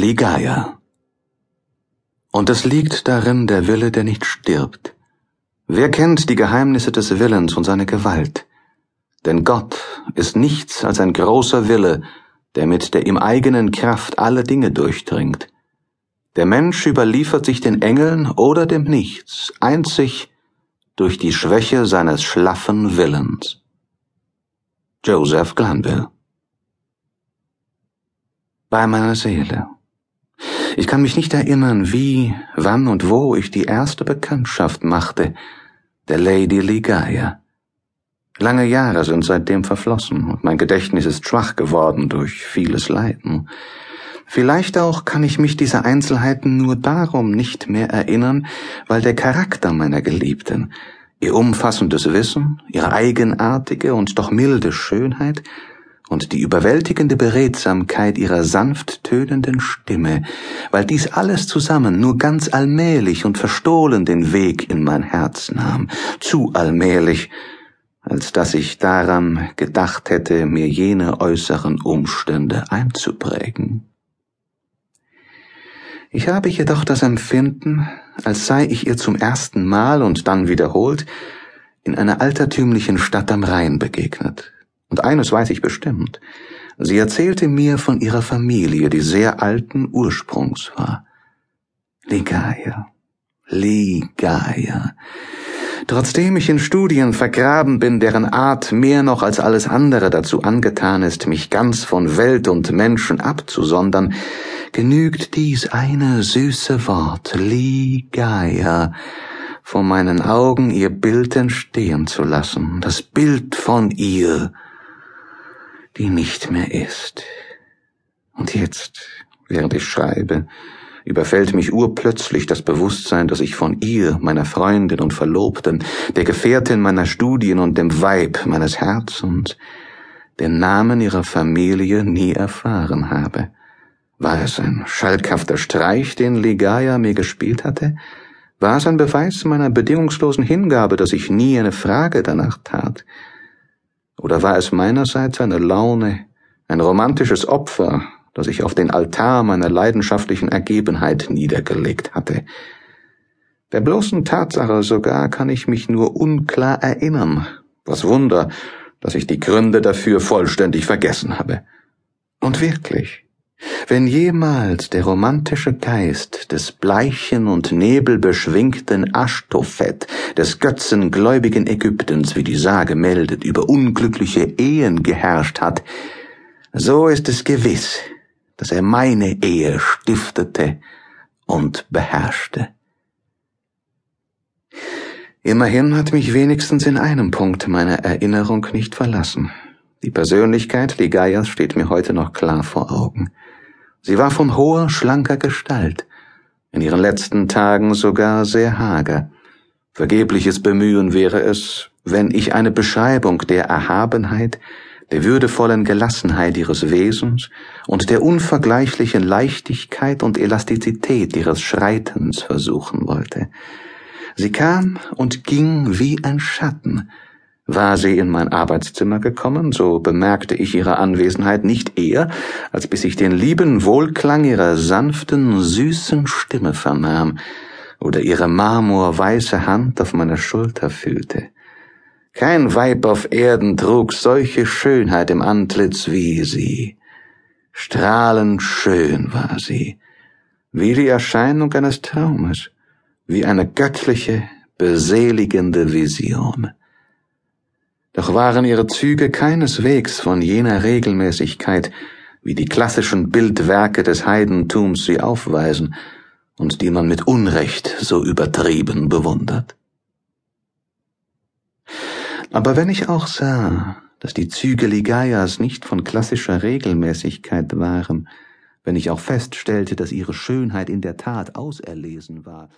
Ligaya. Und es liegt darin der Wille, der nicht stirbt. Wer kennt die Geheimnisse des Willens und seine Gewalt? Denn Gott ist nichts als ein großer Wille, der mit der ihm eigenen Kraft alle Dinge durchdringt. Der Mensch überliefert sich den Engeln oder dem Nichts, einzig durch die Schwäche seines schlaffen Willens. Joseph Glanville Bei meiner Seele. Ich kann mich nicht erinnern, wie, wann und wo ich die erste Bekanntschaft machte, der Lady Ligaya. Lange Jahre sind seitdem verflossen und mein Gedächtnis ist schwach geworden durch vieles Leiden. Vielleicht auch kann ich mich dieser Einzelheiten nur darum nicht mehr erinnern, weil der Charakter meiner Geliebten, ihr umfassendes Wissen, ihre eigenartige und doch milde Schönheit und die überwältigende Beredsamkeit ihrer sanft tönenden Stimme, weil dies alles zusammen nur ganz allmählich und verstohlen den Weg in mein Herz nahm, zu allmählich, als dass ich daran gedacht hätte, mir jene äußeren Umstände einzuprägen. Ich habe jedoch das Empfinden, als sei ich ihr zum ersten Mal und dann wiederholt in einer altertümlichen Stadt am Rhein begegnet. Und eines weiß ich bestimmt. Sie erzählte mir von ihrer Familie, die sehr alten Ursprungs war. Ligaya. Ligaya. Trotzdem ich in Studien vergraben bin, deren Art mehr noch als alles andere dazu angetan ist, mich ganz von Welt und Menschen abzusondern, genügt dies eine süße Wort, Ligaya, vor meinen Augen ihr Bild entstehen zu lassen, das Bild von ihr, die nicht mehr ist. Und jetzt, während ich schreibe, überfällt mich urplötzlich das Bewusstsein, dass ich von ihr, meiner Freundin und Verlobten, der Gefährtin meiner Studien und dem Weib meines Herzens, den Namen ihrer Familie nie erfahren habe. War es ein schalkhafter Streich, den Ligaya mir gespielt hatte? War es ein Beweis meiner bedingungslosen Hingabe, dass ich nie eine Frage danach tat? Oder war es meinerseits eine Laune, ein romantisches Opfer, das ich auf den Altar meiner leidenschaftlichen Ergebenheit niedergelegt hatte? Der bloßen Tatsache sogar kann ich mich nur unklar erinnern. Was Wunder, dass ich die Gründe dafür vollständig vergessen habe. Und wirklich, wenn jemals der romantische Geist des bleichen und nebelbeschwingten Aschtophet, des götzengläubigen Ägyptens, wie die Sage meldet, über unglückliche Ehen geherrscht hat, so ist es gewiss, dass er meine Ehe stiftete und beherrschte. Immerhin hat mich wenigstens in einem Punkt meine Erinnerung nicht verlassen. Die Persönlichkeit Ligayas steht mir heute noch klar vor Augen. Sie war von hoher, schlanker Gestalt, in ihren letzten Tagen sogar sehr hager. Vergebliches Bemühen wäre es, wenn ich eine Beschreibung der Erhabenheit, der würdevollen Gelassenheit ihres Wesens und der unvergleichlichen Leichtigkeit und Elastizität ihres Schreitens versuchen wollte. Sie kam und ging wie ein Schatten, war sie in mein Arbeitszimmer gekommen, so bemerkte ich ihre Anwesenheit nicht eher, als bis ich den lieben Wohlklang ihrer sanften, süßen Stimme vernahm oder ihre marmorweiße Hand auf meiner Schulter fühlte. Kein Weib auf Erden trug solche Schönheit im Antlitz wie sie. Strahlend schön war sie, wie die Erscheinung eines Traumes, wie eine göttliche, beseligende Vision. Doch waren ihre Züge keineswegs von jener Regelmäßigkeit, wie die klassischen Bildwerke des Heidentums sie aufweisen und die man mit Unrecht so übertrieben bewundert. Aber wenn ich auch sah, dass die Züge Ligayas nicht von klassischer Regelmäßigkeit waren, wenn ich auch feststellte, dass ihre Schönheit in der Tat auserlesen war